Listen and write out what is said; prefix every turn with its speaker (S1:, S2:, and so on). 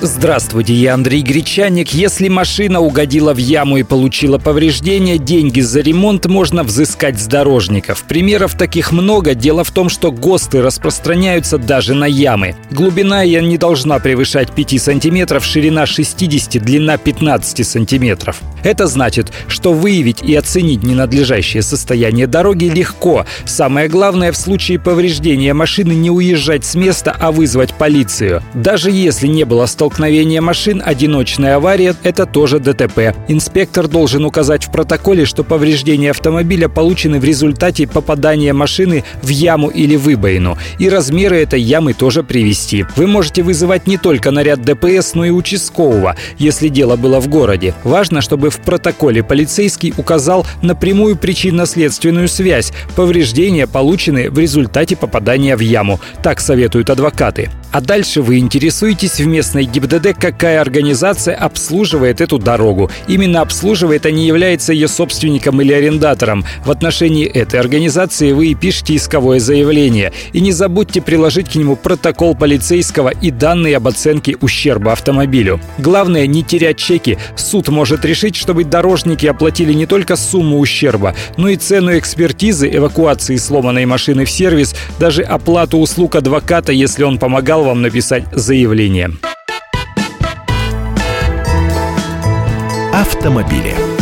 S1: Здравствуйте, я Андрей Гречаник. Если машина угодила в яму и получила повреждения, деньги за ремонт можно взыскать с дорожников. Примеров таких много. Дело в том, что ГОСТы распространяются даже на ямы. Глубина ее не должна превышать 5 сантиметров, ширина 60, длина 15 сантиметров. Это значит, что выявить и оценить ненадлежащее состояние дороги легко. Самое главное в случае повреждения машины не уезжать с места, а вызвать полицию. Даже если не было столкновения столкновение машин, одиночная авария – это тоже ДТП. Инспектор должен указать в протоколе, что повреждения автомобиля получены в результате попадания машины в яму или выбоину. И размеры этой ямы тоже привести. Вы можете вызывать не только наряд ДПС, но и участкового, если дело было в городе. Важно, чтобы в протоколе полицейский указал напрямую причинно-следственную связь. Повреждения получены в результате попадания в яму. Так советуют адвокаты. А дальше вы интересуетесь в местной ГИБДД, какая организация обслуживает эту дорогу. Именно обслуживает, а не является ее собственником или арендатором. В отношении этой организации вы и пишете исковое заявление. И не забудьте приложить к нему протокол полицейского и данные об оценке ущерба автомобилю. Главное не терять чеки. Суд может решить, чтобы дорожники оплатили не только сумму ущерба, но и цену экспертизы, эвакуации сломанной машины в сервис, даже оплату услуг адвоката, если он помогал вам написать заявление.
S2: Автомобили.